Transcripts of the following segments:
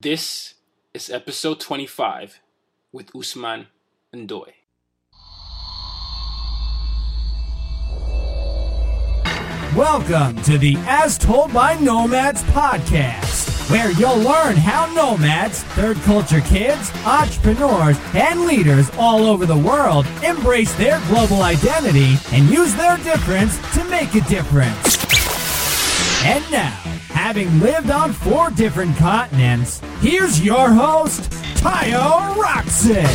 This is episode 25 with Usman Ndoye. Welcome to the As Told by Nomads podcast, where you'll learn how nomads, third culture kids, entrepreneurs, and leaders all over the world embrace their global identity and use their difference to make a difference. And now, having lived on four different continents, here's your host, Tayo Rockson.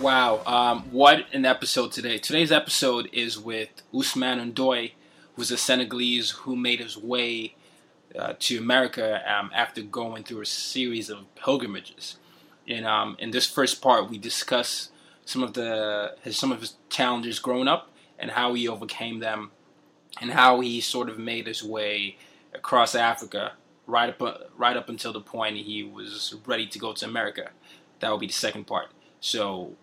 Wow, um, what an episode today. Today's episode is with Usman Ndoye, who's a Senegalese who made his way uh, to America um, after going through a series of pilgrimages. And um, in this first part, we discuss some of the his, some of his challenges growing up and how he overcame them, and how he sort of made his way across Africa right up right up until the point he was ready to go to America. That will be the second part. So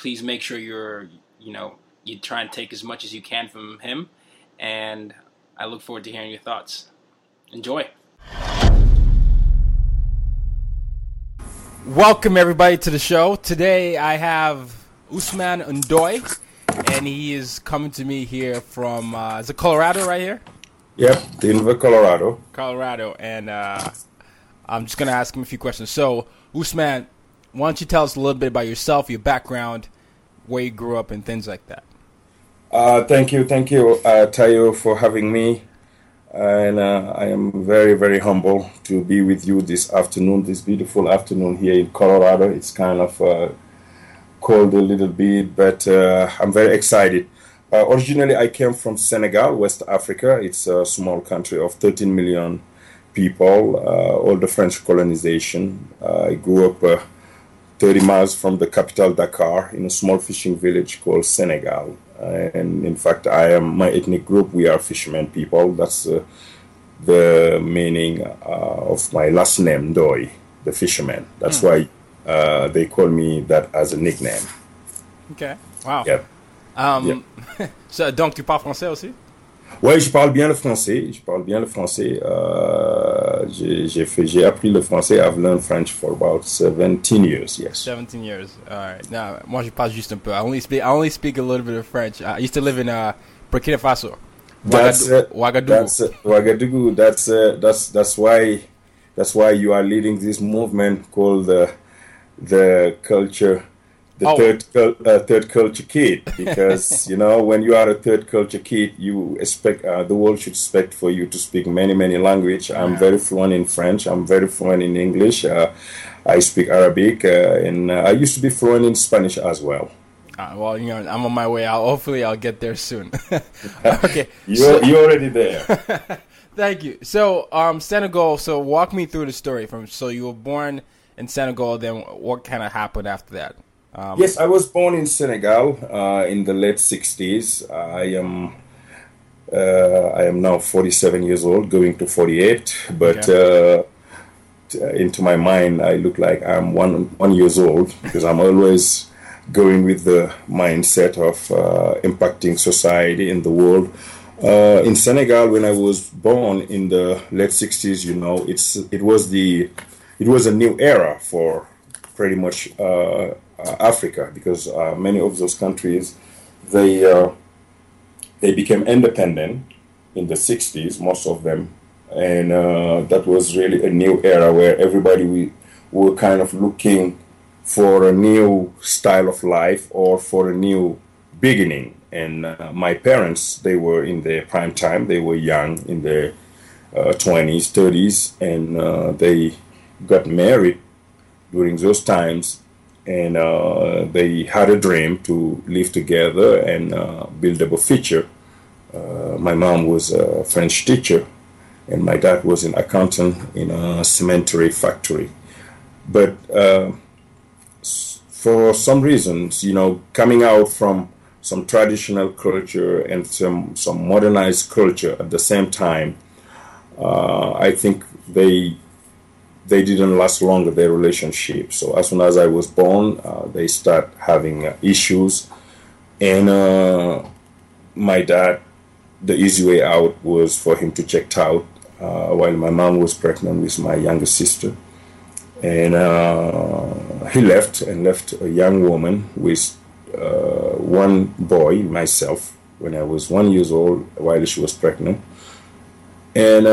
please make sure you're you know you try and take as much as you can from him and i look forward to hearing your thoughts enjoy. Welcome everybody to the show. Today i have usman ndoye and he is coming to me here from uh, is it colorado right here? Yep denver colorado. Colorado and uh, i'm just going to ask him a few questions. So usman why don't you tell us a little bit about yourself, your background, where you grew up, and things like that? Uh, thank you, thank you, uh, Tayo, for having me. And uh, I am very, very humble to be with you this afternoon, this beautiful afternoon here in Colorado. It's kind of uh, cold a little bit, but uh, I'm very excited. Uh, originally, I came from Senegal, West Africa. It's a small country of 13 million people, all the French colonization. I grew up 30 miles from the capital Dakar in a small fishing village called Senegal. And in fact, I am my ethnic group. We are fishermen people. That's uh, the meaning uh, of my last name, Ndoye, the fisherman. That's mm. why uh, they call me that as a nickname. Okay. Wow. Yeah. Um, yep. so, donc, tu parles français aussi? Oui, je parle bien le français. Je parle bien le français. Euh, j'ai fait, j'ai appris le français. I've learned French for about 17 years. Yes. 17 years. All right. Now, moi, je parle juste un peu. I only speak. I only speak a little bit of French. I used to live in uh, Burkina Faso. That's Ouagadougou. That's uh, Ouagadougou. That's uh, that's that's why that's why you are leading this movement called the the culture the oh. third uh, third culture kid because you know when you are a third culture kid you expect uh, the world should expect for you to speak many many language i'm very fluent in french i'm very fluent in english uh, i speak arabic uh, and uh, i used to be fluent in spanish as well uh, well, you know, I'm on my way out. Hopefully, I'll get there soon. okay, you're, so, you're already there. Thank you. So, um, Senegal. So, walk me through the story from. So, you were born in Senegal. Then, what kind of happened after that? Um, yes, I was born in Senegal uh, in the late '60s. I am. Uh, I am now 47 years old, going to 48. But okay. uh, into my mind, I look like I'm one one years old because I'm always going with the mindset of uh, impacting society in the world. Uh, in Senegal, when I was born in the late '60s, you know, it's it was the it was a new era for pretty much uh, Africa because uh, many of those countries they uh, they became independent in the '60s, most of them, and uh, that was really a new era where everybody we were kind of looking for a new style of life or for a new beginning. And uh, my parents, they were in their prime time. They were young, in their uh, 20s, 30s, and uh, they got married during those times. And uh, they had a dream to live together and uh, build up a future. Uh, my mom was a French teacher, and my dad was an accountant in a cemetery factory. But for some reasons, you know, coming out from some traditional culture and some, some modernized culture at the same time, uh, I think they they didn't last longer their relationship. So as soon as I was born, uh, they start having uh, issues, and uh, my dad, the easy way out was for him to check out uh, while my mom was pregnant with my younger sister and uh, he left and left a young woman with uh, one boy, myself, when I was one years old while she was pregnant. And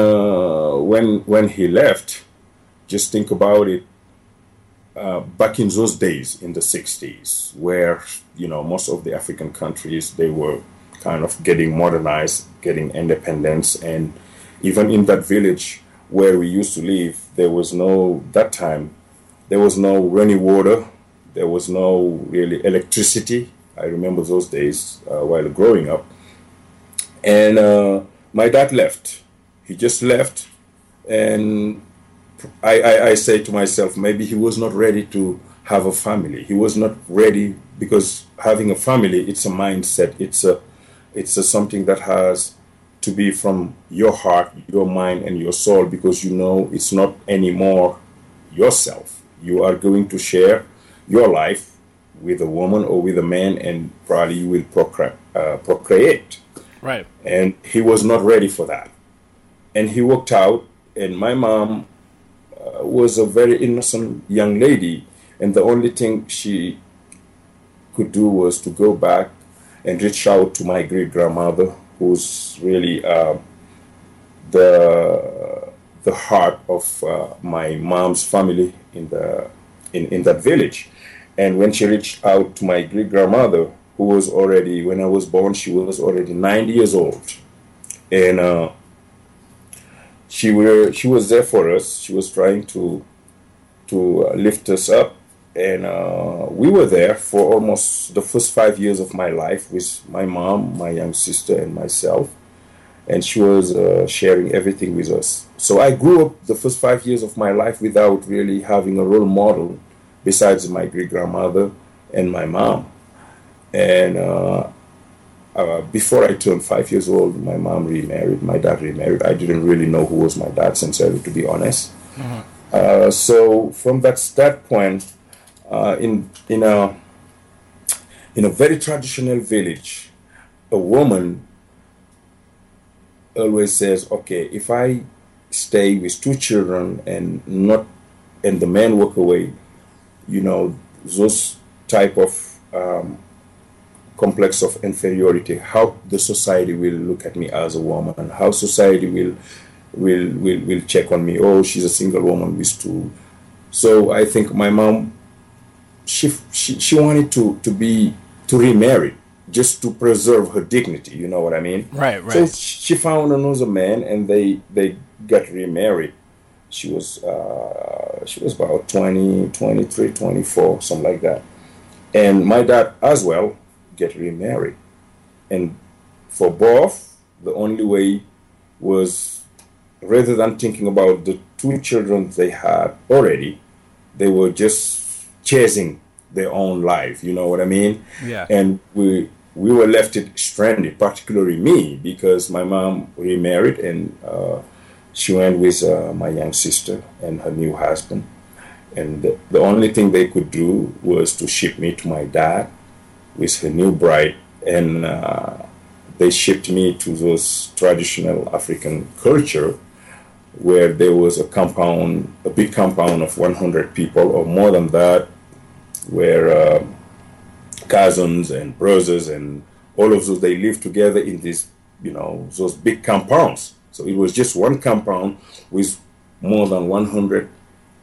when when he left, just think about it. Uh, back in those days, in the '60s, where you know most of the African countries they were kind of getting modernized, getting independence, and even in that village where we used to live, there was no that time. There was no running water. There was no really electricity. I remember those days uh, while growing up. And uh, my dad left. He just left, and I, I, I say to myself, maybe he was not ready to have a family. He was not ready because having a family, it's a mindset. It's a, it's a something that has to be from your heart, your mind, and your soul because you know it's not anymore yourself. You are going to share your life with a woman or with a man, and probably you will procre- uh, procreate. Right. And he was not ready for that. And he walked out, and my mom was a very innocent young lady, and the only thing she could do was to go back and reach out to my great grandmother who's really uh, the the heart of uh, my mom's family in the in, in that village. And when she reached out to my great grandmother, who was already when I was born, she was already 90 years old, and uh, she were she was there for us. She was trying to to lift us up and uh, we were there for almost the first five years of my life with my mom, my young sister, and myself. And she was uh, sharing everything with us. So I grew up the first five years of my life without really having a role model besides my great grandmother and my mom. And uh, uh, before I turned five years old, my mom remarried, my dad remarried. I didn't really know who was my dad, sincerely, to be honest. Mm-hmm. Uh, so from that start point, uh, in in a in a very traditional village, a woman always says, "Okay, if I stay with two children and not and the man walk away, you know, those type of um, complex of inferiority, how the society will look at me as a woman, how society will will will will check on me. Oh, she's a single woman with two. So I think my mom she, she, she wanted to, to be, to remarry just to preserve her dignity. You know what I mean? Right, right. So she found another man and they, they got remarried. She was, uh, she was about 20, 23, 24, something like that. And my dad as well get remarried. And for both, the only way was rather than thinking about the two children they had already, they were just chasing their own life. You know what I mean? Yeah. And we we were left it stranded, particularly me, because my mom remarried and uh, she went with uh, my young sister and her new husband. And the, the only thing they could do was to ship me to my dad with her new bride. And uh, they shipped me to those traditional African culture where there was a compound, a big compound of 100 people or more than that, where uh, cousins and brothers and all of those they lived together in these, you know, those big compounds. So it was just one compound with more than 100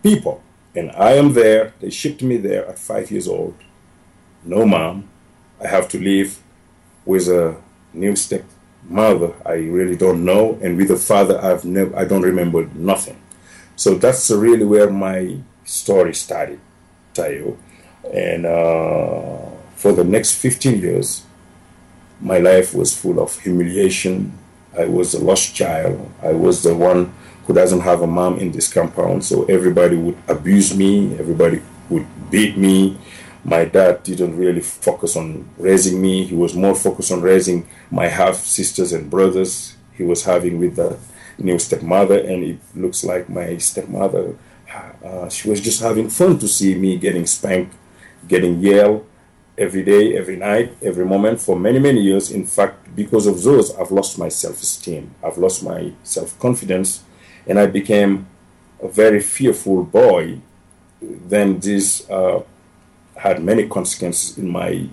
people. And I am there. They shipped me there at five years old. No mom. I have to live with a new step mother I really don't know, and with a father I've never I don't remember nothing. So that's really where my story started, Tayo. And uh, for the next 15 years, my life was full of humiliation. I was a lost child. I was the one who doesn't have a mom in this compound, so everybody would abuse me, everybody would beat me. My dad didn't really focus on raising me, he was more focused on raising my half sisters and brothers. He was having with the new stepmother, and it looks like my stepmother, uh, she was just having fun to see me getting spanked, getting yelled every day, every night, every moment for many, many years. In fact, because of those, I've lost my self esteem, I've lost my self confidence, and I became a very fearful boy. Then this uh, had many consequences in my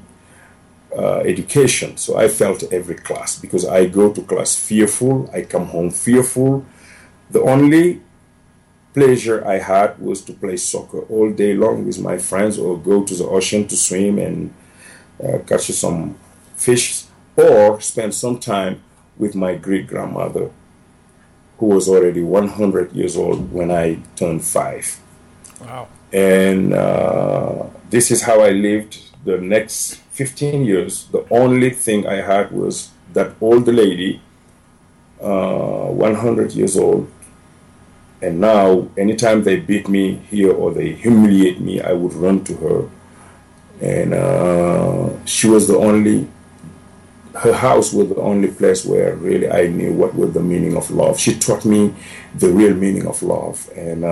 uh, education. So I felt every class because I go to class fearful, I come home fearful. The only pleasure I had was to play soccer all day long with my friends or go to the ocean to swim and uh, catch some fish or spend some time with my great grandmother who was already 100 years old when I turned five. Wow. And uh, this is how I lived the next 15 years. The only thing I had was that old lady, uh, 100 years old. And now, anytime they beat me here or they humiliate me, I would run to her. And uh, she was the only, her house was the only place where really I knew what was the meaning of love. She taught me the real meaning of love. And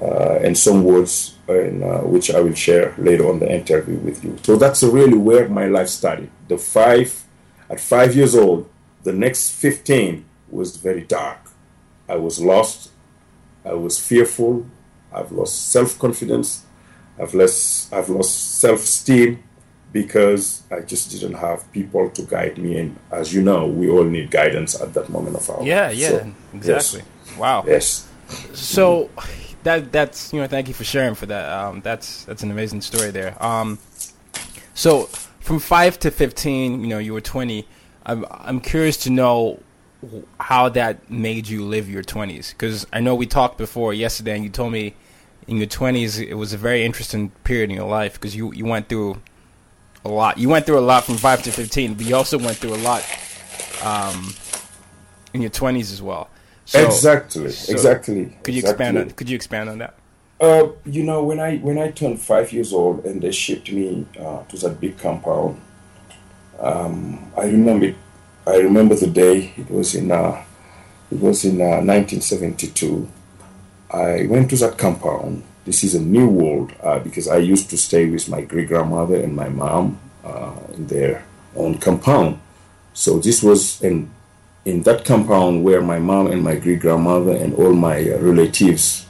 uh, and some words in, uh, which I will share later on the interview with you. So that's really where my life started. The five, at five years old, the next 15 was very dark. I was lost. I was fearful. I've lost self-confidence. I've lost, I've lost self-esteem because I just didn't have people to guide me. And as you know, we all need guidance at that moment of our life. Yeah, yeah, so, exactly. Yes. Wow. Yes. So that that's you know thank you for sharing for that. Um, that's that's an amazing story there. Um, so from five to fifteen, you know, you were twenty. I'm I'm curious to know how that made you live your twenties because I know we talked before yesterday, and you told me in your twenties it was a very interesting period in your life because you you went through a lot. You went through a lot from five to fifteen, but you also went through a lot um, in your twenties as well. So, exactly, so exactly. Could you exactly. expand on? Could you expand on that? Uh, you know, when I when I turned five years old and they shipped me uh, to that big compound, um, I remember I remember the day. It was in uh, it was in 1972. Uh, I went to that compound. This is a new world uh, because I used to stay with my great grandmother and my mom uh, in their own compound. So this was in in that compound where my mom and my great grandmother and all my relatives,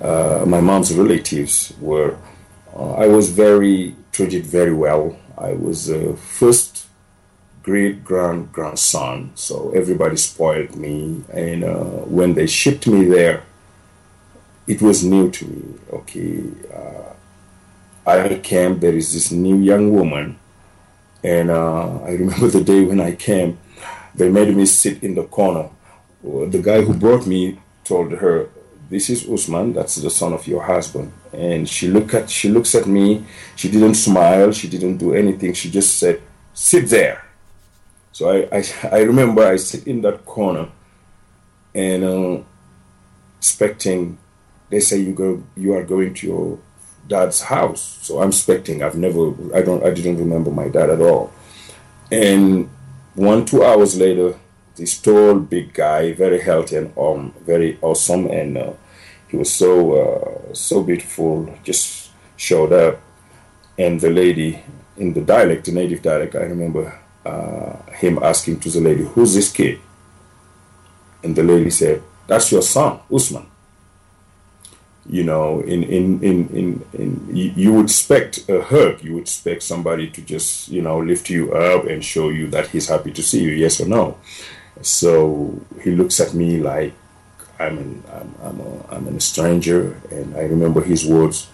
uh, my mom's relatives were. Uh, I was very treated very well. I was the first great grand grandson, so everybody spoiled me. And uh, when they shipped me there, it was new to me. Okay, uh, I came. There is this new young woman, and uh, I remember the day when I came they made me sit in the corner. The guy who brought me told her, "This is Usman. That's the son of your husband." And she looked at she looks at me. She didn't smile. She didn't do anything. She just said, "Sit there." So I I, I remember I sit in that corner, and uh, expecting. They say you go, you are going to your dad's house. So I'm expecting. I've never, I don't, I didn't remember my dad at all. And one, two hours later, this tall, big guy, very healthy and um, very awesome, and uh, he was so uh, so beautiful. Just showed up, and the lady in the dialect, the native dialect, I remember uh, him asking to the lady, "Who's this kid?" And the lady said, "That's your son, Usman." You know, in, in, in, in, in you, would expect a hug. You would expect somebody to just, you know, lift you up and show you that he's happy to see you, yes or no. So he looks at me like I'm an, I'm, I'm, a, I'm a stranger. And I remember his words,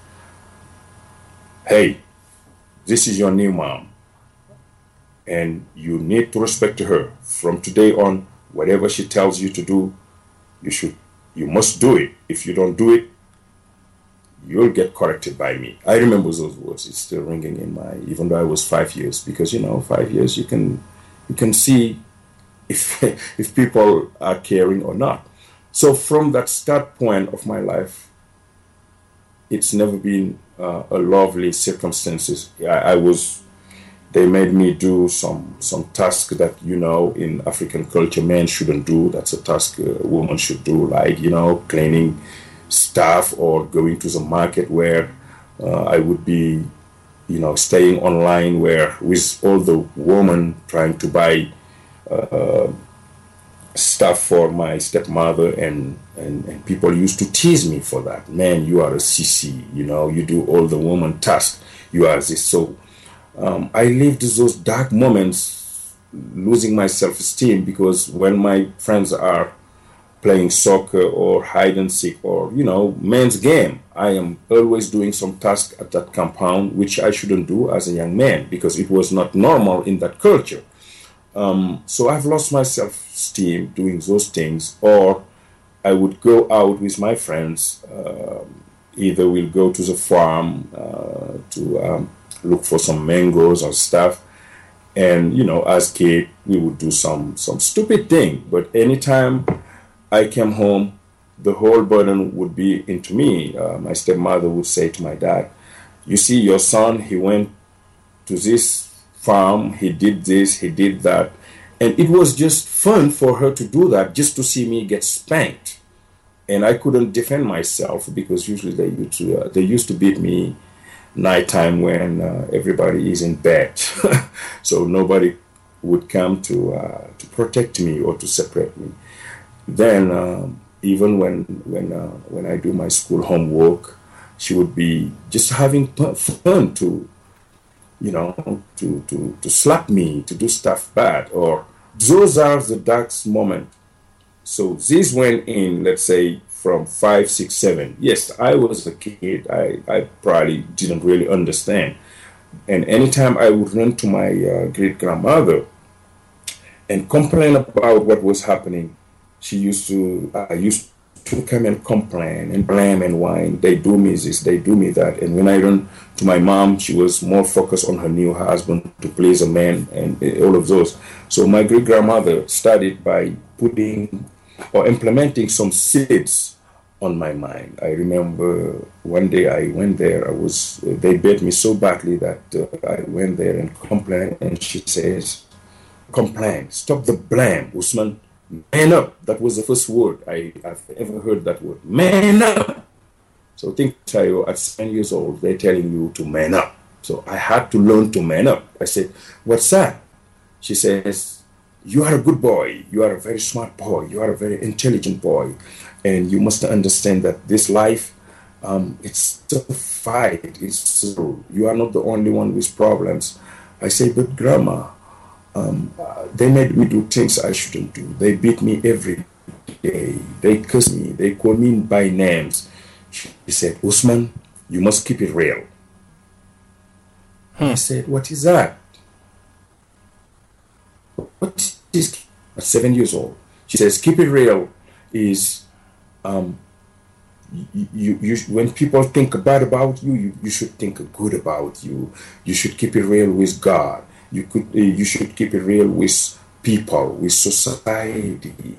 hey, this is your new mom. And you need to respect her. From today on, whatever she tells you to do, you should, you must do it. If you don't do it, you'll get corrected by me. I remember those words. It's still ringing in my, even though I was five years, because you know, five years you can, you can see if if people are caring or not. So from that start point of my life, it's never been uh, a lovely circumstances. I, I was. They made me do some some task that you know in African culture men shouldn't do. That's a task a woman should do, like you know cleaning staff or going to the market where uh, I would be, you know, staying online where with all the women trying to buy uh, stuff for my stepmother and, and, and people used to tease me for that. Man, you are a CC, you know, you do all the woman tasks. You are this. So um, I lived those dark moments losing my self-esteem because when my friends are playing soccer or hide and seek or you know men's game. I am always doing some task at that compound which i shouldn't do as a young man because it was not normal in that culture. Um, so i've lost my self-esteem doing those things or i would go out with my friends uh, either we'll go to the farm uh, to um, look for some mangoes or stuff. And you know as kid we would do some some stupid thing. But anytime I came home, the whole burden would be into me. Uh, my stepmother would say to my dad, You see, your son, he went to this farm, he did this, he did that. And it was just fun for her to do that, just to see me get spanked. And I couldn't defend myself because usually they used to, uh, they used to beat me nighttime when uh, everybody is in bed. so nobody would come to, uh, to protect me or to separate me then um, even when when uh, when I do my school homework, she would be just having fun to, you know, to to to slap me, to do stuff bad, or those are the dark moments. So this went in, let's say, from five, six, seven. Yes, I was a kid. I, I probably didn't really understand. And anytime I would run to my uh, great grandmother and complain about what was happening, she used to I used to come and complain and blame and whine. They do me this, they do me that. And when I run to my mom, she was more focused on her new husband to please a man and uh, all of those. So my great grandmother started by putting or implementing some seeds on my mind. I remember one day I went there. I was they beat me so badly that uh, I went there and complained. And she says, "Complain, stop the blame, Usman. Man up. That was the first word I, have ever heard that word. Man up. So think, Tayo, at seven years old, they're telling you to man up. So I had to learn to man up. I said, What's that? She says, You are a good boy. You are a very smart boy. You are a very intelligent boy. And you must understand that this life, um, it's a fight. It's, you are not the only one with problems. I say, But grandma, um, they made me do things I shouldn't do. They beat me every day. They cuss me. They call me by names. She said, Usman, you must keep it real. Hmm. I said, What is that? What is at seven years old? She says, Keep it real is um, you, you, you, when people think bad about you, you, you should think good about you. You should keep it real with God you could uh, you should keep it real with people with society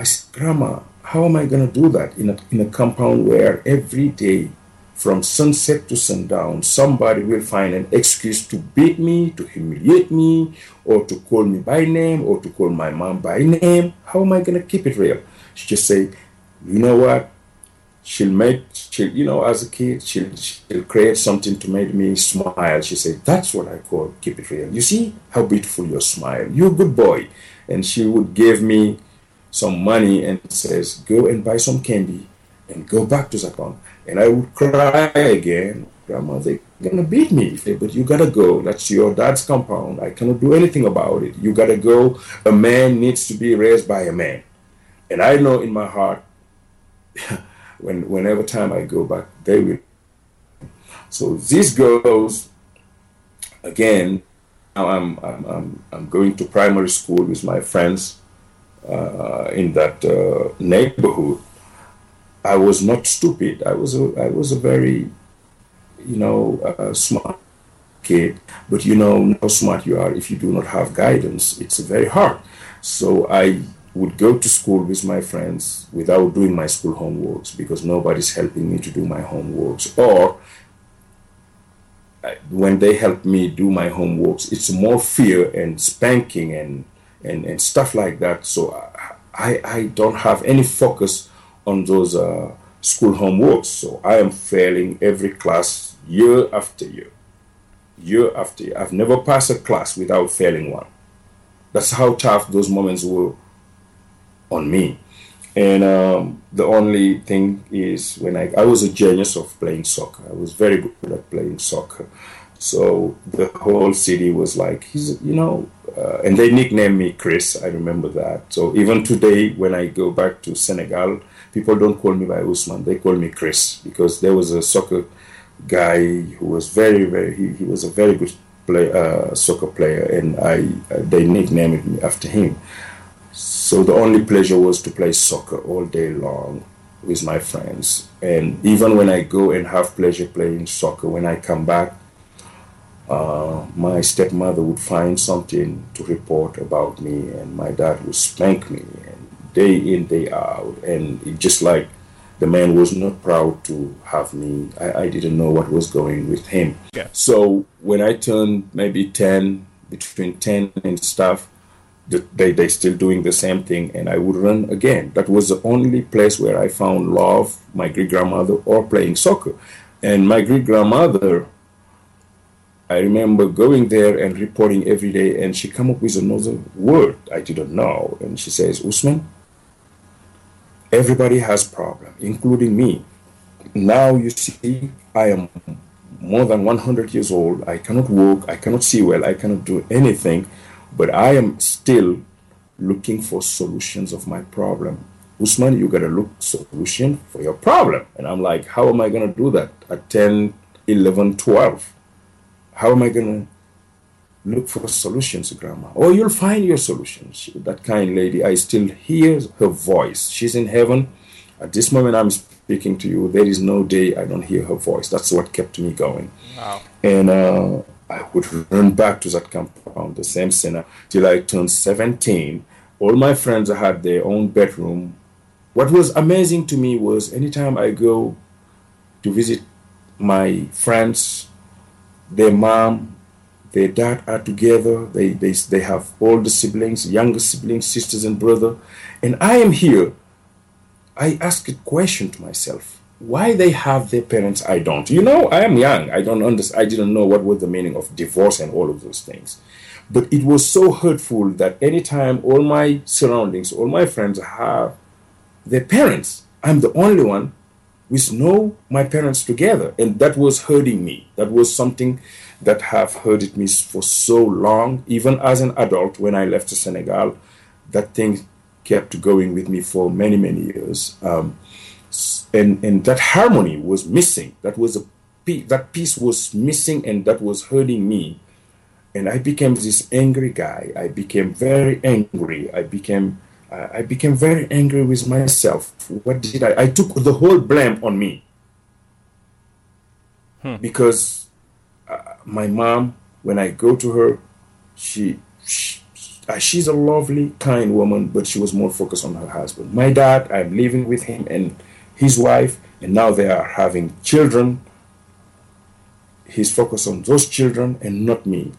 I said, Grandma, how am I going to do that in a, in a compound where every day from sunset to sundown, somebody will find an excuse to beat me, to humiliate me, or to call me by name, or to call my mom by name. How am I going to keep it real? She just said, you know what? She'll make, she'll, you know, as a kid, she'll, she'll create something to make me smile. She said, that's what I call keep it real. You see how beautiful your smile. You're a good boy. And she would give me some money and says, go and buy some candy and go back to Zakon. And I would cry again. Grandma, they're gonna beat me. But you gotta go. That's your dad's compound. I cannot do anything about it. You gotta go. A man needs to be raised by a man. And I know in my heart, when whenever time I go back, they will. So these girls, again, I'm, I'm, I'm, I'm going to primary school with my friends uh, in that uh, neighborhood. I was not stupid. I was a, I was a very, you know, uh, smart kid. But you know how smart you are if you do not have guidance. It's very hard. So I would go to school with my friends without doing my school homeworks because nobody's helping me to do my homeworks. Or when they help me do my homeworks, it's more fear and spanking and, and, and stuff like that. So I, I don't have any focus on those uh, school homeworks. So I am failing every class year after year, year after year. I've never passed a class without failing one. That's how tough those moments were on me. And um, the only thing is when I, I was a genius of playing soccer. I was very good at playing soccer. So the whole city was like, he's, you know, uh, and they nicknamed me Chris. I remember that. So even today, when I go back to Senegal, people don't call me by Usman. They call me Chris because there was a soccer guy who was very, very, he, he was a very good play, uh, soccer player, and I uh, they nicknamed me after him. So the only pleasure was to play soccer all day long with my friends. And even when I go and have pleasure playing soccer, when I come back, uh, my stepmother would find something to report about me, and my dad would spank me, and day in, day out. And it just like the man was not proud to have me. I, I didn't know what was going with him. Yeah. So when I turned maybe 10, between 10 and stuff, they they still doing the same thing and i would run again. That was the only place where i found love my great grandmother or playing soccer. And my great grandmother i remember going there and reporting every day and she come up with another word i didn't know. And she says usman everybody has problem including me. Now you see i am more than 100 years old. I cannot walk. I cannot see well. I cannot do anything but I am still looking for solutions of my problem. Usman, you gotta look solution for your problem. And I'm like, how am I gonna do that at 10, 11, 12? How am I gonna look for solutions, Grandma? Oh, you'll find your solutions. That kind lady, I still hear her voice. She's in heaven. At this moment I'm speaking to you, there is no day I don't hear her voice. That's what kept me going. Wow. And uh, I would run back to that compound, the same center, till I turned 17. All my friends had their own bedroom. What was amazing to me was anytime I go to visit my friends, their mom, their dad are together. They, they, they have older siblings, younger siblings, sisters and brother. And I am here. I ask a question to myself why they have their parents i don't. You know i am young. I don't understand i didn't know what was the meaning of divorce and all of those things. But it was so hurtful that anytime all my surroundings all my friends have their parents i'm the only one with no my parents together. And that was hurting me. That was something that have hurted me for so long. Even as an adult when i left senegal that thing kept going with me for many many years. Um, and and that harmony was missing. That was a that piece was missing and that was hurting me. And i became this angry guy. I became very angry. I became uh, i became very angry with myself. What did i i took the whole blame on me. Hmm. because uh, my mom when i go to her she, she uh, she's a lovely, kind woman, but she was more focused on her husband. My dad, I'm living with him and his wife, and now they are having children. He's focused on those children and not me.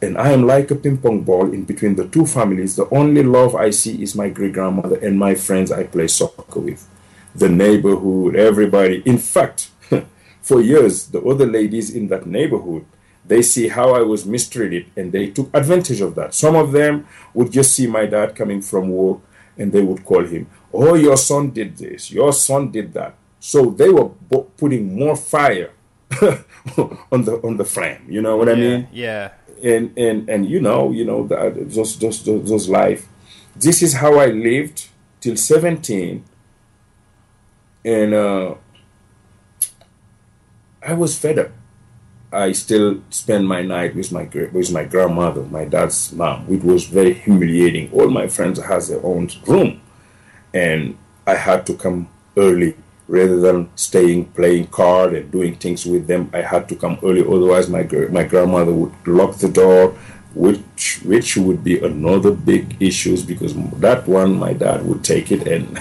And I am like a ping pong ball in between the two families. The only love I see is my great grandmother and my friends I play soccer with. The neighborhood, everybody. In fact, for years, the other ladies in that neighborhood they see how I was mistreated and they took advantage of that. Some of them would just see my dad coming from work and they would call him, Oh, your son did this, your son did that. So they were putting more fire on the on the flame. You know what I mean? Yeah. And and and you know, you know, that those those those, those life. This is how I lived till seventeen, and uh, I was fed up. I still spend my night with my with my grandmother, my dad's mom. It was very humiliating. All my friends has their own room, and I had to come early rather than staying playing card and doing things with them. I had to come early, otherwise my my grandmother would lock the door, which which would be another big issues because that one my dad would take it and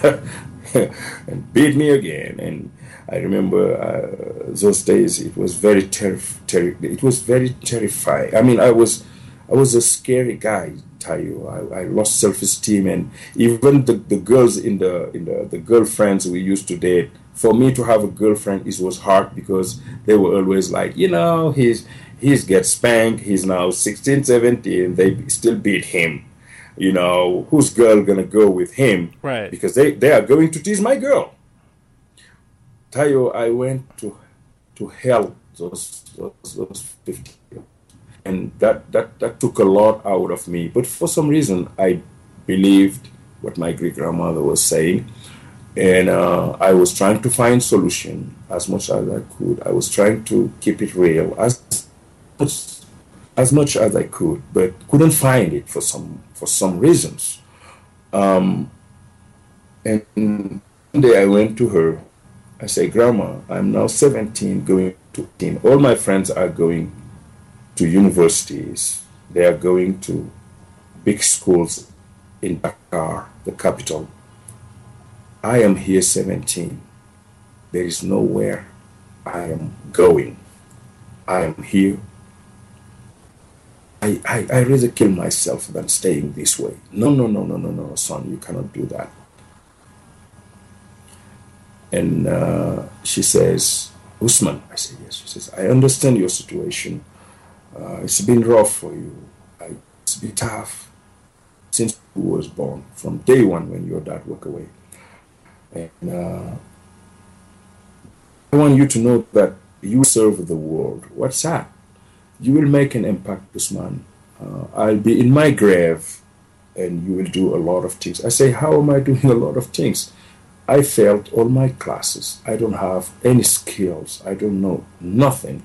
and beat me again and I remember uh, those days. It was very terrif- ter- It was very terrifying. I mean, I was, I was a scary guy. Tayo, I, I lost self-esteem, and even the, the girls in the in the, the girlfriends we used to date. For me to have a girlfriend, it was hard because they were always like, you know, he's he's get spanked. He's now 16, 17. They still beat him you know, whose girl gonna go with him? Right. Because they, they are going to tease my girl. Tayo, I went to to hell those those, those 50 and that, that that took a lot out of me. But for some reason, I believed what my great grandmother was saying, and uh, I was trying to find solution as much as I could. I was trying to keep it real as as much as I could, but couldn't find it for some for some reasons. Um, and one day I went to her I said, Grandma, I'm now 17, going to 18. All my friends are going to universities. They are going to big schools in Dakar, the capital. I am here 17. There is nowhere I am going. I am here. I, I, I rather kill myself than staying this way. No, no, no, no, no, no, son, you cannot do that. And uh, she says, Usman, I say, yes. She says, I understand your situation. Uh, it's been rough for you. It's been tough since you was born, from day one when your dad walked away. And uh, I want you to know that you serve the world. What's that? You will make an impact, Usman. Uh, I'll be in my grave and you will do a lot of things. I say, How am I doing a lot of things? I failed all my classes. I don't have any skills. I don't know nothing.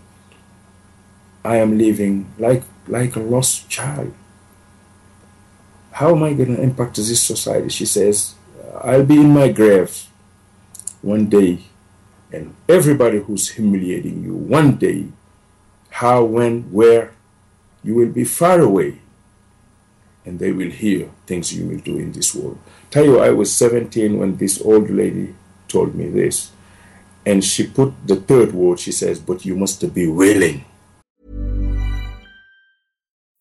I am living like like a lost child. How am I going to impact this society? She says, uh, I'll be in my grave one day, and everybody who's humiliating you, one day, how, when, where, you will be far away, and they will hear things you will do in this world. Tell you, I was 17 when this old lady told me this. And she put the third word, she says, but you must be willing.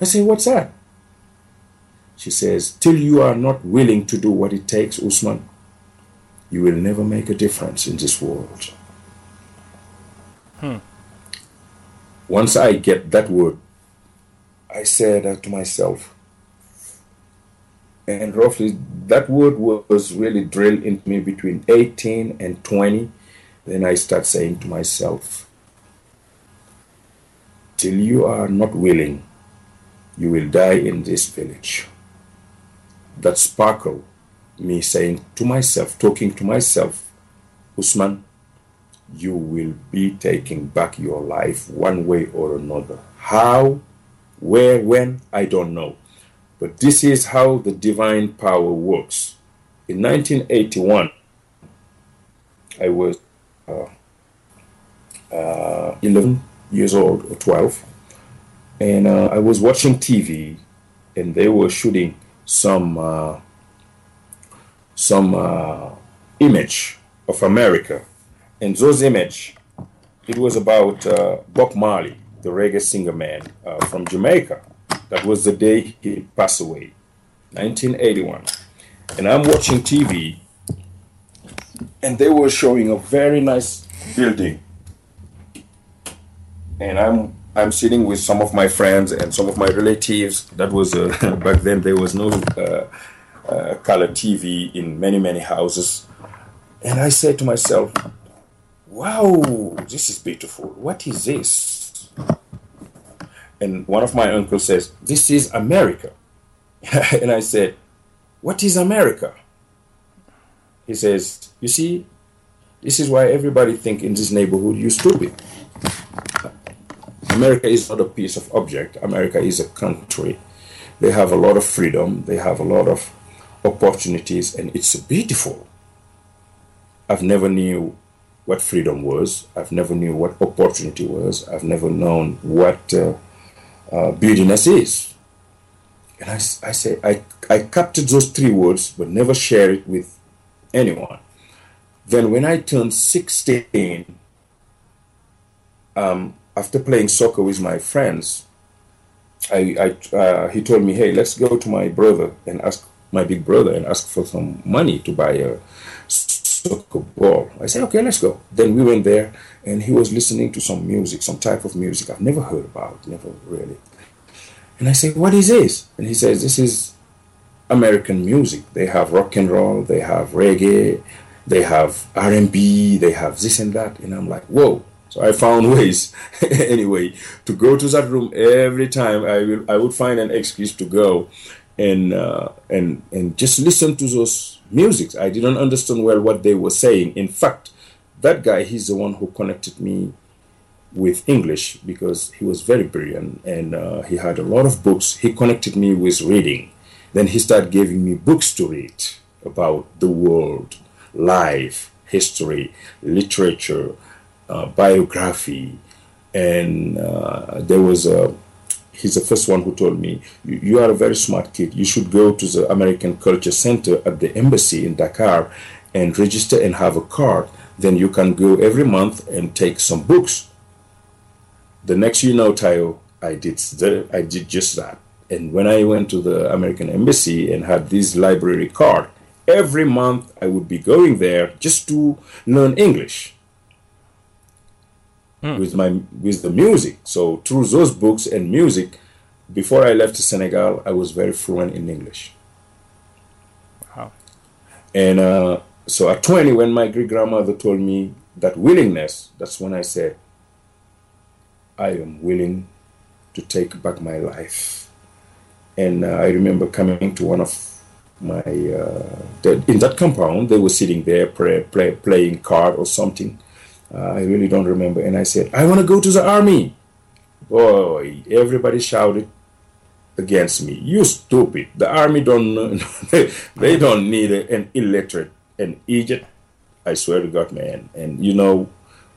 I say, What's that? She says, Till you are not willing to do what it takes, Usman, you will never make a difference in this world. Hmm. Once I get that word, I said to myself, and roughly that word was really drilled into me between 18 and 20. Then I start saying to myself, till you are not willing, you will die in this village. That sparkle, me saying to myself, talking to myself, Usman, you will be taking back your life one way or another. How, where, when, I don't know. But this is how the divine power works. In 1981, I was uh, uh, 11 years old or 12, and uh, I was watching TV, and they were shooting some uh, some uh, image of America, and those image, it was about uh, Bob Marley, the reggae singer man from Jamaica that was the day he passed away, 1981. And I'm watching TV, and they were showing a very nice building. And I'm I'm sitting with some of my friends and some of my relatives. That was uh, back then. There was no uh, uh, color TV in many many houses, and I said to myself, "Wow, this is beautiful. What is this?" And one of my uncles says, This is America. and I said, What is America? He says, You see, this is why everybody think in this neighborhood you're stupid. America is not a piece of object. America is a country. They have a lot of freedom. They have a lot of opportunities, and it's beautiful. I've never knew what freedom was. I've never knew what opportunity was. I've never known what uh, uh, buildiness is. And I, I say, I, I captured those three words, but never share it with anyone. Then when I turned 16, um, after playing soccer with my friends, I, I uh, he told me, hey, let's go to my brother and ask my big brother and ask for some money to buy a soccer ball. I said, okay, let's go. Then we went there and he was listening to some music, some type of music I've never heard about, never really. And I said, what is this? And he says, this is American music. They have rock and roll, they have reggae, they have R&B, they have this and that. And I'm like, whoa. So I found ways anyway to go to that room every time. I will I would find an excuse to go and uh, and and just listen to those musics. I didn't understand well what they were saying. In fact, that guy, he's the one who connected me with English because he was very brilliant and uh, he had a lot of books. He connected me with reading. Then he started giving me books to read about the world, life, history, literature, biography. And uh, there was a, he's the first one who told me, You are a very smart kid. You should go to the American Culture Center at the embassy in Dakar and register and have a card then you can go every month and take some books. The next you know, Tayo, I did the, I did just that. And when I went to the American embassy and had this library card, every month I would be going there just to learn English mm. with my with the music. So through those books and music, before I left Senegal, I was very fluent in English. Wow. And uh, so at 20, when my great grandmother told me that willingness, that's when I said, I am willing to take back my life. And uh, I remember coming to one of my, uh, the, in that compound, they were sitting there play, play, playing card or something. Uh, I really don't remember. And I said, I want to go to the army. Boy, everybody shouted against me. You stupid. The army don't, they don't need an illiterate an Egypt, I swear to God, man. And you know,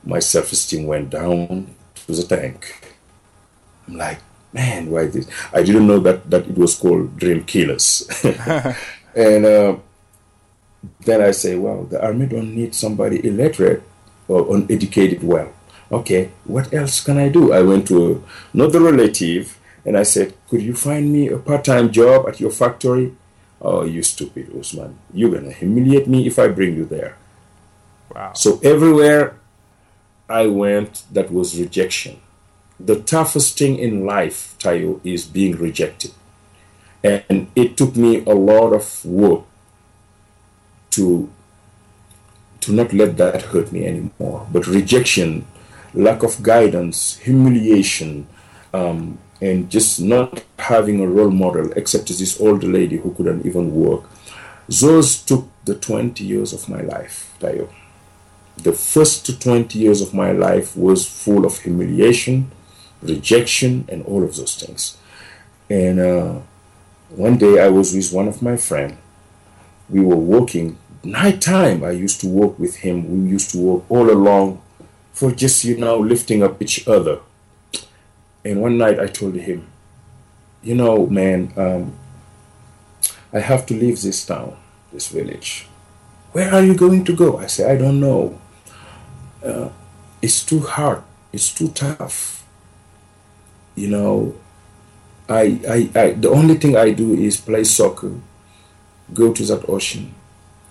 my self esteem went down to the tank. I'm like, man, why this? I didn't know that, that it was called Dream Killers. and uh, then I say, well, the army don't need somebody illiterate or uneducated well. Okay, what else can I do? I went to another relative And I said, Could you find me a part time job at your factory? Oh, you stupid Usman. You're going to humiliate me if I bring you there. Wow. So everywhere I went, that was rejection. The toughest thing in life, Tayo, is being rejected. And it took me a lot of work to to not let that hurt me anymore. But rejection, lack of guidance, humiliation, um, and just not having a role model except this old lady who couldn't even work. Those took the 20 years of my life. The first 20 years of my life was full of humiliation, rejection, and all of those things. And uh, one day I was with one of my friends. We were walking nighttime. I used to walk with him. We used to walk all along for just, you know, lifting up each other. And one night I told him, you know, man, um, I have to leave this town, this village. Where are you going to go? I said, I don't know. Uh, it's too hard. It's too tough. You know, I, I, I, the only thing I do is play soccer, go to that ocean.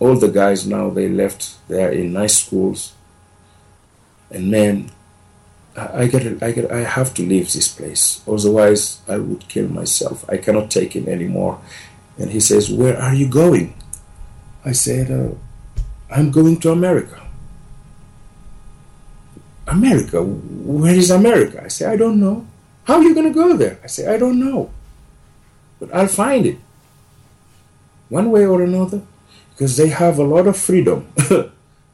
All the guys now, they left, they are in nice schools. And man, I, get, I get, I have to leave this place. Otherwise, I would kill myself. I cannot take it anymore. And he says, Where are you going? I said, uh, I'm going to America. America? Where is America? I say, I don't know. How are you going to go there? I say, I don't know. But I'll find it. One way or another. Because they have a lot of freedom.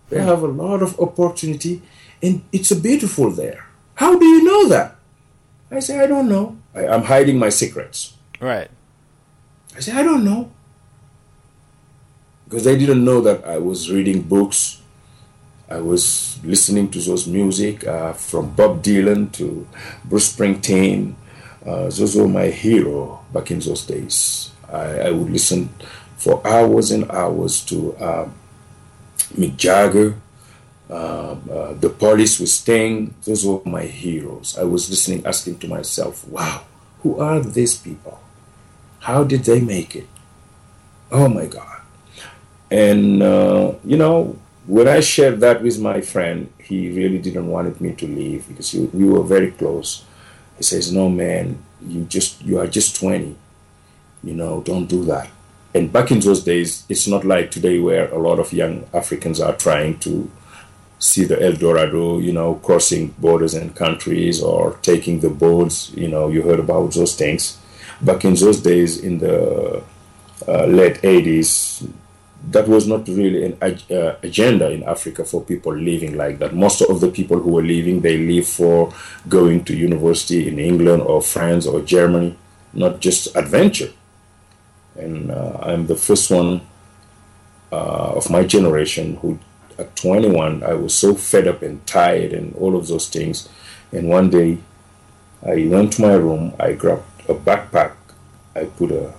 they have a lot of opportunity. And it's beautiful there. How do you know that? I say, I don't know. I, am hiding my secrets. Right. I say, I don't know. Because they didn't know that I was reading books. I was listening to those music uh, from Bob Dylan to Bruce Springsteen. Uh, those were my hero back in those days. I, I would listen for hours and hours to uh, Mick Jagger, uh, uh, the police with Sting. Those were my heroes. I was listening, asking to myself, wow, who are these people? How did they make it? Oh my God. And, uh, you know, when I shared that with my friend, he really didn't want me to leave because he, we were very close. He says, "No, man, you just you are just 20. You know, don't do that." And back in those days, it's not like today where a lot of young Africans are trying to see the El Dorado, you know, crossing borders and countries or taking the boats. You know, you heard about those things. Back in those days, in the uh, late 80s, that was not really an uh, agenda in Africa for people living like that. Most of the people who were leaving, they leave for going to university in England or France or Germany, not just adventure. And uh, I'm the first one uh, of my generation who, at 21, I was so fed up and tired and all of those things. And one day, I went to my room, I grabbed a backpack, I put a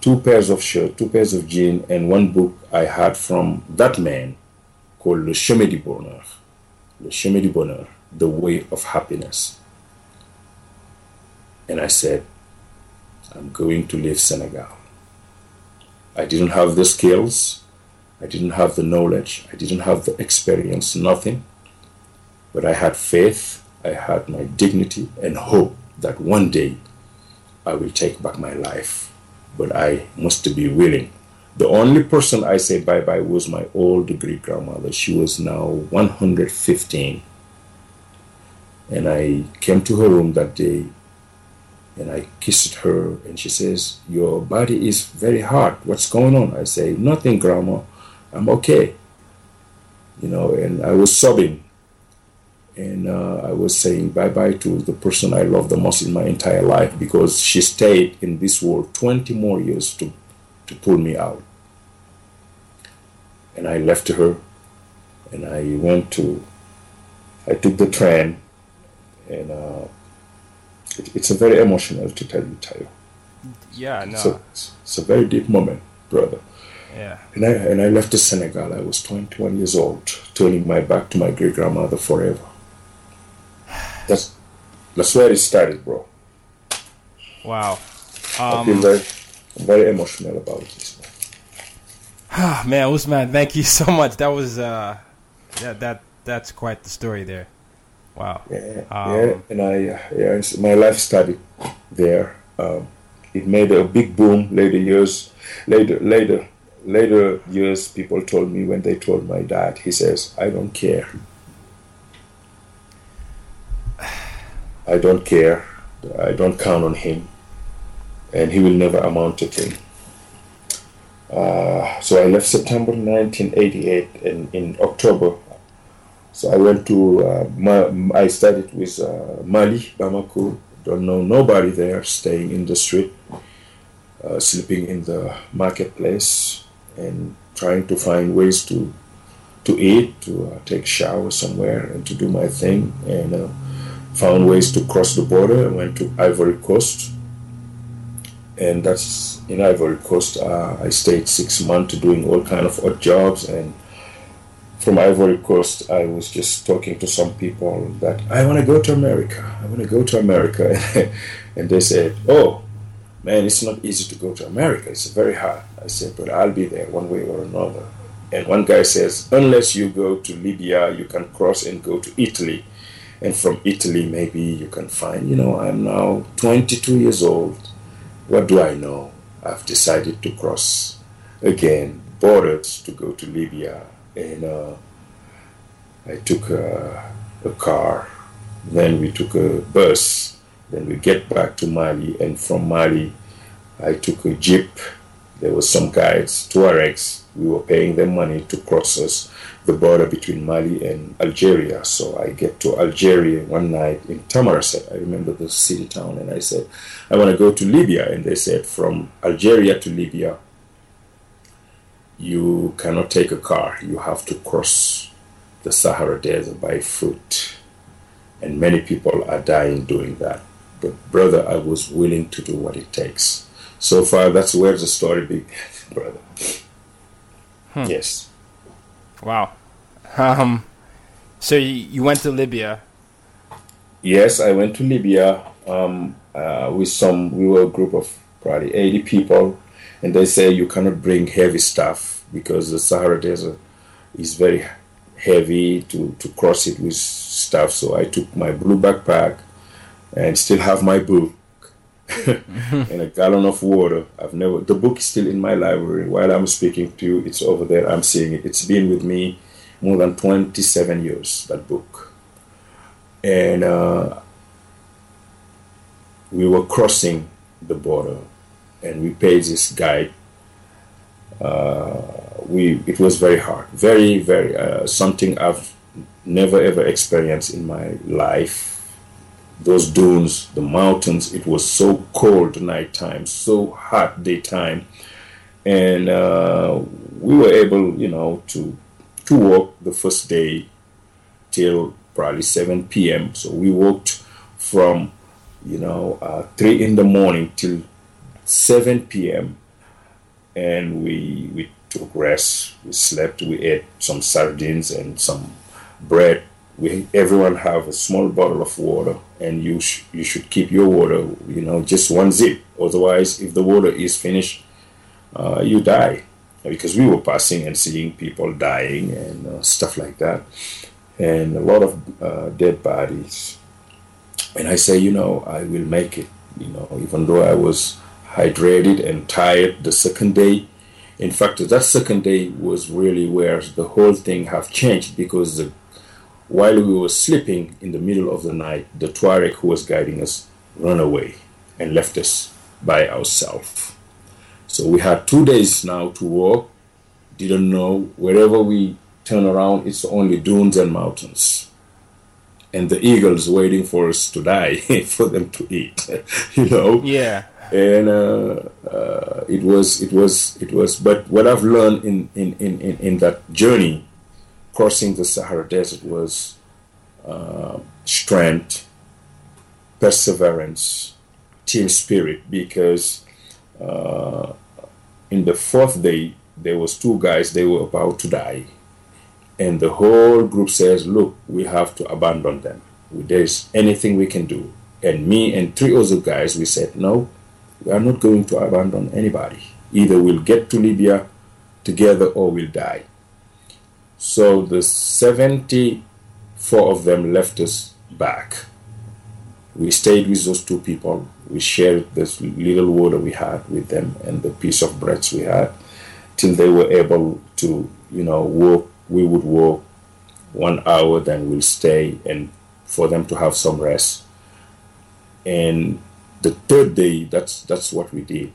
two pairs of shirt, two pairs of jeans, and one book I had from that man called Le Chemin du Bonheur. Le Chemin du Bonheur, The Way of Happiness. And I said, I'm going to leave Senegal. I didn't have the skills, I didn't have the knowledge, I didn't have the experience, nothing. But I had faith, I had my dignity, and hope that one day I will take back my life. But I must be willing. The only person I said bye bye was my old great grandmother. She was now 115. And I came to her room that day and I kissed her and she says, Your body is very hard. What's going on? I say, Nothing, Grandma. I'm okay. You know, and I was sobbing. And uh, I was saying bye bye to the person I love the most in my entire life because she stayed in this world 20 more years to, to pull me out. And I left her and I went to, I took the train and uh, it's a very emotional to tell you, Tayo. Yeah, no. So it's, it's a very deep moment, brother. Yeah. And I and I left to Senegal. I was 21 years old, turning my back to my great grandmother forever. That's that's where it started, bro. Wow. Um, I feel very, very emotional about this. man, Usman, thank you so much. That was uh, that that that's quite the story there. Wow. Yeah, um, yeah, and I yeah, my life study there. Um, it made a big boom later years. Later, later, later years, people told me when they told my dad, he says, "I don't care. I don't care. I don't count on him, and he will never amount to thing." Uh, so I left September 1988, and in October, so I went to uh, I studied with uh, Mali Bamako. Don't know nobody there. Staying in the street, uh, sleeping in the marketplace, and trying to find ways to to eat, to uh, take shower somewhere, and to do my thing. And uh, found ways to cross the border. I went to Ivory Coast and that's in Ivory Coast. Uh, I stayed six months doing all kind of odd jobs, and from Ivory Coast, I was just talking to some people that I want to go to America. I want to go to America, and they said, "Oh, man, it's not easy to go to America. It's very hard." I said, "But I'll be there one way or another." And one guy says, "Unless you go to Libya, you can cross and go to Italy." And from Italy, maybe you can find, you know, I'm now 22 years old what do I know? I've decided to cross again borders to go to Libya, and uh, I took a, a, car. Then we took a bus. Then we get back to Mali, and from Mali, I took a jeep. There was some guides, Tuaregs. We were paying them money to cross us the border between Mali and Algeria. So I get to Algeria one night in Tamanrasset. I remember the city town, and I said, I want to go to Libya. And they said, from Algeria to Libya, you cannot take a car. You have to cross the Sahara Desert by foot. And many people are dying doing that. But, brother, I was willing to do what it takes. So far, that's where the story began, brother. Hmm. Yes. Wow. Um, so you, you went to Libya. Yes, I went to Libya um, uh, with some. We were a group of probably eighty people, and they say you cannot bring heavy stuff because the Sahara Desert is very heavy to, to cross it with stuff. So I took my blue backpack and still have my book and a gallon of water. I've never, the book is still in my library. While I'm speaking to you, it's over there. I'm seeing it. It's been with me more than 27 years, that book. And uh, we were crossing the border and we paid this guide. Uh, we, it was very hard, very, very, uh, something I've never ever experienced in my life those dunes, the mountains. It was so cold nighttime, so hot daytime, and uh, we were able, you know, to to walk the first day till probably 7 p.m. So we walked from, you know, uh, three in the morning till 7 p.m. and we we took rest. We slept. We ate some sardines and some bread we everyone have a small bottle of water and you sh- you should keep your water you know just one zip otherwise if the water is finished uh, you die because we were passing and seeing people dying and uh, stuff like that and a lot of uh, dead bodies and i say you know i will make it you know even though i was hydrated and tired the second day in fact that second day was really where the whole thing have changed because the while we were sleeping in the middle of the night, the Tuareg who was guiding us ran away and left us by ourselves. So we had two days now to walk. Didn't know wherever we turn around, it's only dunes and mountains. And the eagles waiting for us to die for them to eat, you know? Yeah. And uh, uh, it was, it was, it was, but what I've learned in, in, in, in that journey crossing the Sahara Desert was uh, strength, perseverance, team spirit. Because in the fourth day, there was two guys. They were about to die, and the whole group says, "Look, we have to abandon them. There's anything we can do." And me and three other guys, we said, no, we are not going to abandon anybody. Either we'll get to Libya together or we'll die. So the 74 of them left us back. We stayed with those two people. We shared this little water we had with them and the piece of bread we had till they were able to, you know, walk. We would walk one hour, then we'll stay, and for them to have some rest. And the third day, that's that's what we did.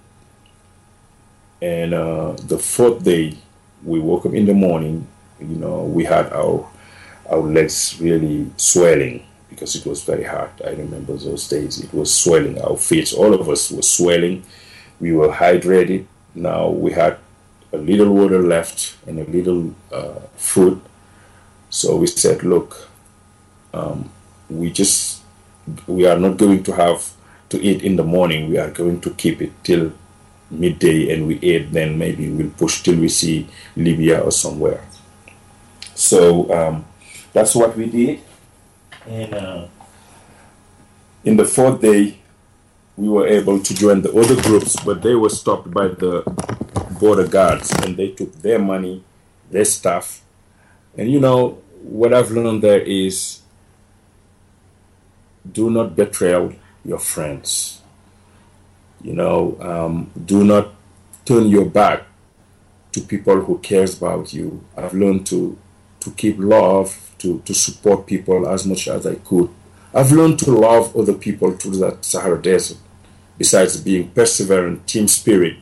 And uh, the fourth day, we woke up in the morning. You know, we had our our legs really swelling because it was very hot. I remember those days. It was swelling. Our feet, all of us, were swelling. We were hydrated. Now we had a little water left and a little uh, food. So we said, look, um, we just we are not going to have to eat in the morning. We are going to keep it till midday, and we eat. Then maybe we'll push till we see Libya or somewhere. So um, that's what we did. And uh, in the fourth day, we were able to join the other groups, but they were stopped by the border guards and they took their money, their stuff. And you know, what I've learned there is do not betray your friends. You know, um, do not turn your back to people who cares about you. I've learned to to keep love, to, to support people as much as I could. I've learned to love other people through that Sahara Desert. Besides being perseverant, team spirit,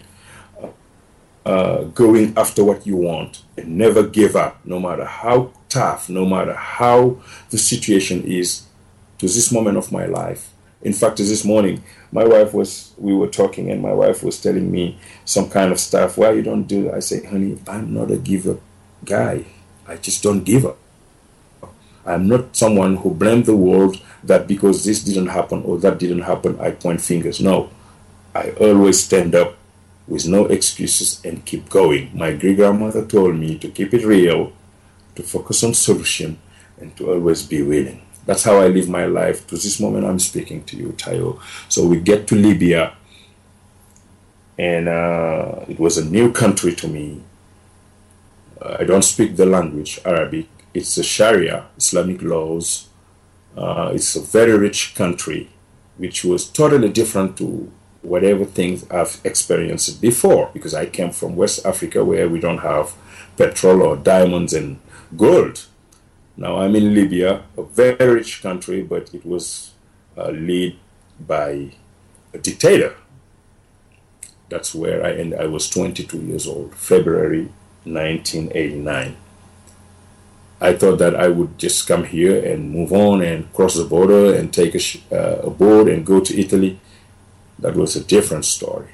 uh, going after what you want, and never give up, no matter how tough, no matter how the situation is. To this moment of my life, in fact, this morning, my wife was, we were talking, and my wife was telling me some kind of stuff. Why you don't do that? I say, honey, I'm not a give up guy. I just don't give up. I'm not someone who blames the world that because this didn't happen or that didn't happen, I point fingers. No, I always stand up with no excuses and keep going. My great grandmother told me to keep it real, to focus on solution, and to always be willing. That's how I live my life to this moment I'm speaking to you, Tayo. So we get to Libya, and uh, it was a new country to me. I don't speak the language, Arabic. It's a Sharia, Islamic laws. Uh, it's a very rich country, which was totally different to whatever things I've experienced before, because I came from West Africa where we don't have petrol or diamonds and gold. Now I'm in Libya, a very rich country, but it was uh, led by a dictator. That's where I ended. I was 22 years old, February 1989. I thought that I would just come here and move on and cross the border and take a, uh, a boat and go to Italy. That was a different story.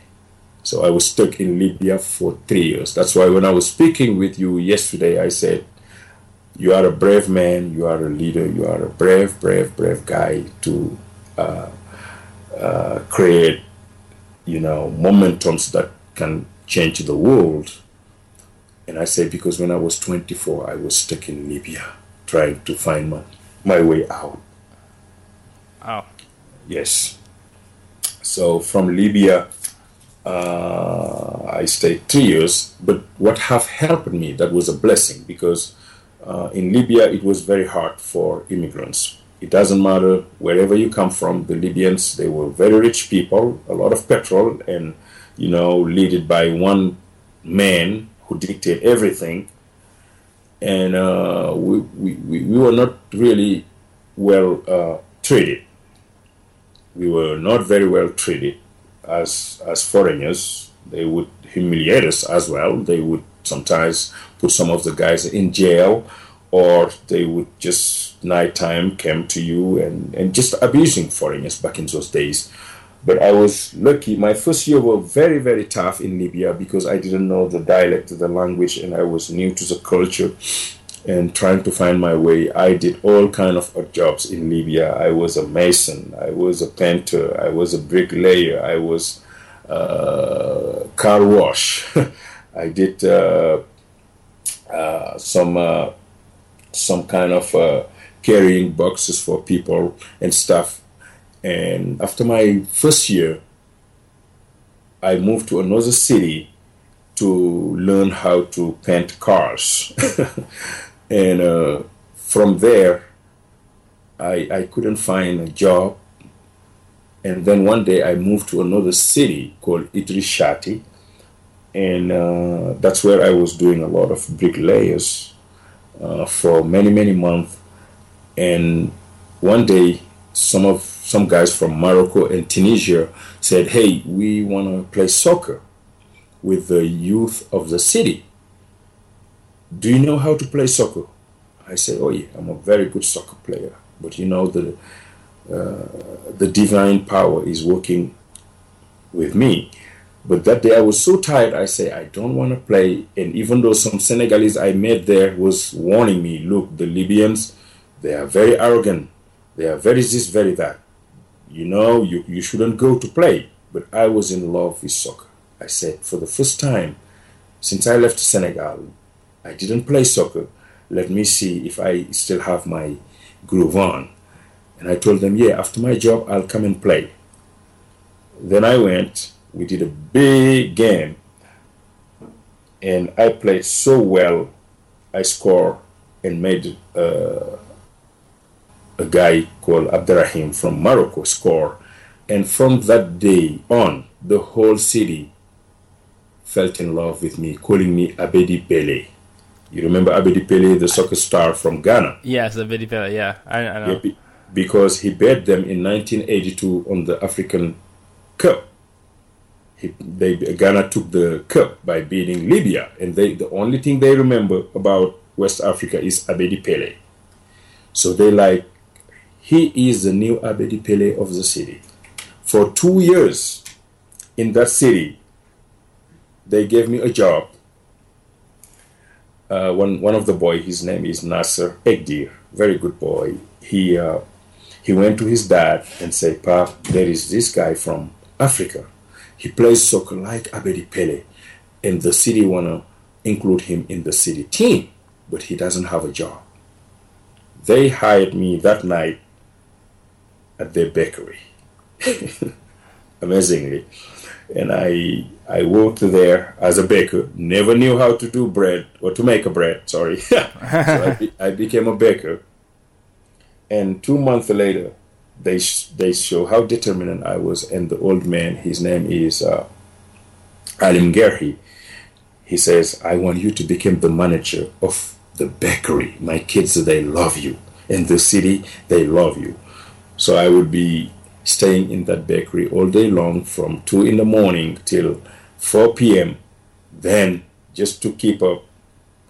So I was stuck in Libya for three years. That's why when I was speaking with you yesterday, I said, You are a brave man, you are a leader, you are a brave, brave, brave guy to uh, uh, create, you know, momentums that can change the world. And I say, because when I was 24, I was stuck in Libya trying to find my, my way out. Oh. Yes. So from Libya, uh, I stayed three years. But what have helped me, that was a blessing because uh, in Libya it was very hard for immigrants. It doesn't matter wherever you come from. The Libyans, they were very rich people, a lot of petrol, and you know, led by one man who dictated everything. And uh, we, we, we were not really well uh, treated. We were not very well treated as, as foreigners. They would humiliate us as well. They would sometimes put some of the guys in jail, or they would just nighttime come to you and, and just abusing foreigners back in those days. But I was lucky. My first year was very, very tough in Libya because I didn't know the dialect the language and I was new to the culture and trying to find my way. I did all kind of odd jobs in Libya. I was a mason. I was a painter. I was a bricklayer. I was uh, car wash. I did uh, uh, some uh, some kind of carrying boxes for people and stuff And after my first year, I moved to another city to learn how to paint cars. and uh, from there, I, I couldn't find a job. And then one day I moved to another city called Idris Shati. And uh, that's where I was doing a lot of bricklayers uh, for many, many months. And one day, some of some guys from Morocco and Tunisia said, "Hey, we want to play soccer with the youth of the city. Do you know how to play soccer?" I said, "Oh yeah, I'm a very good soccer player, but you know the uh, the divine power is working with me." But that day I was so tired. I say I don't want to play. And even though some Senegalese I met there was warning me, look, the Libyans, they are very arrogant. They are very this, very that. You know, you, you shouldn't go to play. But I was in love with soccer. I said, for the first time since I left Senegal, I didn't play soccer. Let me see if I still have my groove on. And I told them, yeah, after my job, I'll come and play. Then I went, we did a big game, and I played so well. I scored and made uh, a guy called Abderrahim from Morocco score. And from that day on, the whole city felt in love with me, calling me Abedi Pele. You remember Abedi Pele, the soccer star from Ghana? Yes, Abedi Pele, yeah, I, I know. Yeah, be- because he beat them in 1982 on the African Cup. He, they, Ghana took the cup by beating Libya, and they, the only thing they remember about West Africa is Abedi Pele. So they like he is the new Abedi Pele of the city. For two years in that city, they gave me a job. Uh, one, one of the boy, his name is Nasser Egdir, very good boy. He, uh, he went to his dad and said, Pap, there is this guy from Africa. He plays soccer like Abedi Pele, and the city wanna include him in the city team, but he doesn't have a job. They hired me that night at their bakery. Amazingly. And I I worked there as a baker. Never knew how to do bread or to make a bread. Sorry, so I, be, I, became a baker. And two months later, they sh- they show how determined I was. And the old man, his name is uh, Alim Gerhi. He says, "I want you to become the manager of the bakery. My kids, they love you. In the city, they love you." So I would be staying in that bakery all day long from 2 in the morning till 4 p.m. Then, just to keep up,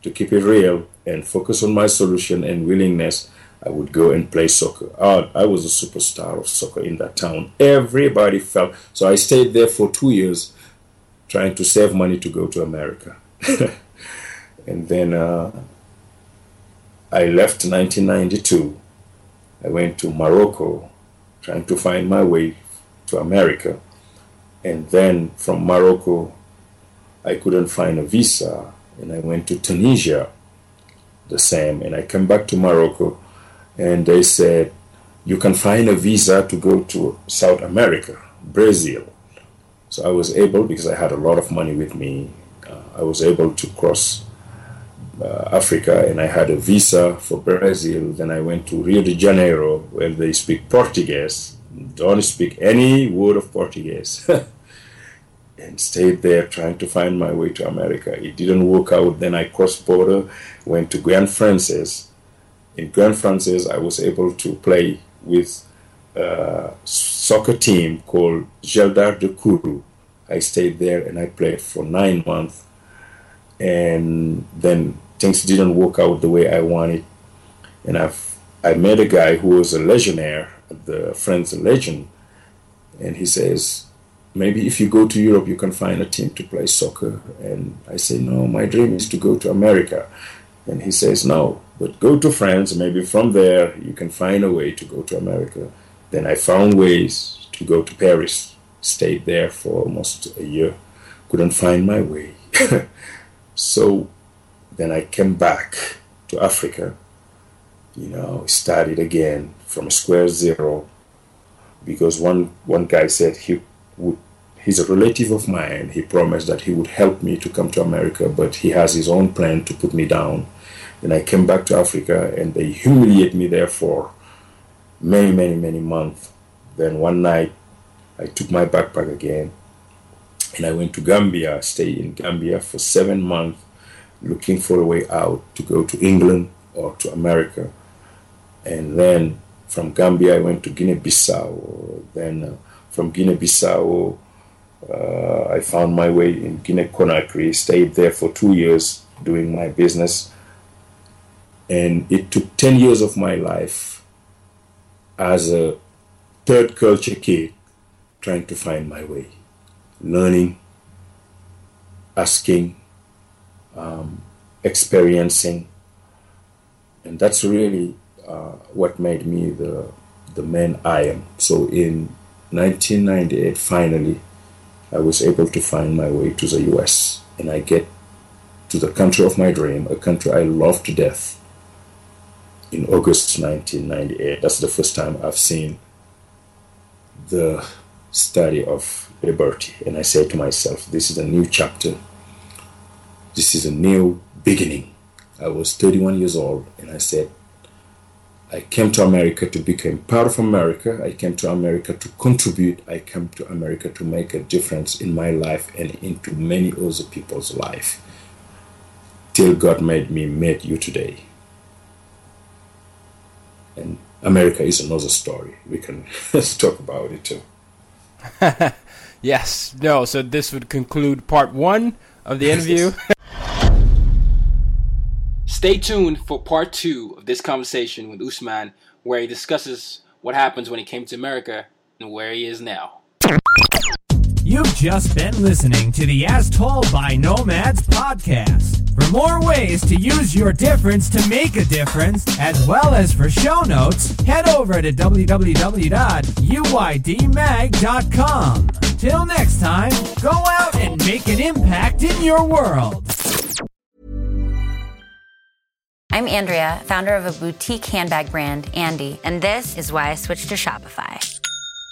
to keep it real and focus on my solution and willingness, I would go and play soccer. Oh, I was a superstar of soccer in that town. Everybody felt. So I stayed there for two years trying to save money to go to America. and then uh, I left 1992 I went to Morocco trying to find my way to America. And then from Morocco, I couldn't find a visa. And I went to Tunisia, the same. And I came back to Morocco, and they said, You can find a visa to go to South America, Brazil. So I was able, because I had a lot of money with me, uh, I was able to cross uh, Africa and I had a visa for Brazil. Then I went to Rio de Janeiro where they speak Portuguese. Don't speak any word of Portuguese. and stayed there trying to find my way to America. It didn't work out. Then I crossed border, went to Grand Francis. In Grand Francis, I was able to play with a soccer team called Geldar de Kourou. I stayed there and I played for nine months. And then things didn't work out the way I wanted. And I've I met a guy who was a legionnaire the French Legion, and he says, maybe if you go to Europe, you can find a team to play soccer. And I say, no, my dream is to go to America. And he says, no, but go to France. Maybe from there you can find a way to go to America. Then I found ways to go to Paris. Stayed there for almost a year. Couldn't find my way. so then I came back to Africa, you know, started again from square zero, because one one guy said he would he's a relative of mine he promised that he would help me to come to america but he has his own plan to put me down then i came back to africa and they humiliate me there for many many many months then one night i took my backpack again and i went to gambia stayed in gambia for seven months looking for a way out to go to england or to america and then from Gambia, I went to Guinea-Bissau. Then uh, from Guinea-Bissau, uh, I found my way in Guinea-Conakry. Stayed there for two years doing my business, and it took ten years of my life as a third culture kid trying to find my way, learning, asking, um, experiencing, and that's really uh, what made me the the man I am. So in 1998, finally, I was able to find my way to the U.S. and I get to the country of my dream, a country I love to death. In August 1998, that's the first time I've seen the Statue of Liberty, and I said to myself, "This is a new chapter. This is a new beginning." I was 31 years old, and I said, I came to America to become part of America. I came to America to contribute. I came to America to make a difference in my life and into many other people's life. Till God made me meet you today. And America is another story. We can talk about it too. yes. No. So this would conclude part one of the interview. Stay tuned for part two of this conversation with Usman, where he discusses what happens when he came to America and where he is now. You've just been listening to the As Told by Nomads podcast. For more ways to use your difference to make a difference, as well as for show notes, head over to www.uydmag.com. Till next time, go out and make an impact in your world. I'm Andrea, founder of a boutique handbag brand, Andy, and this is why I switched to Shopify.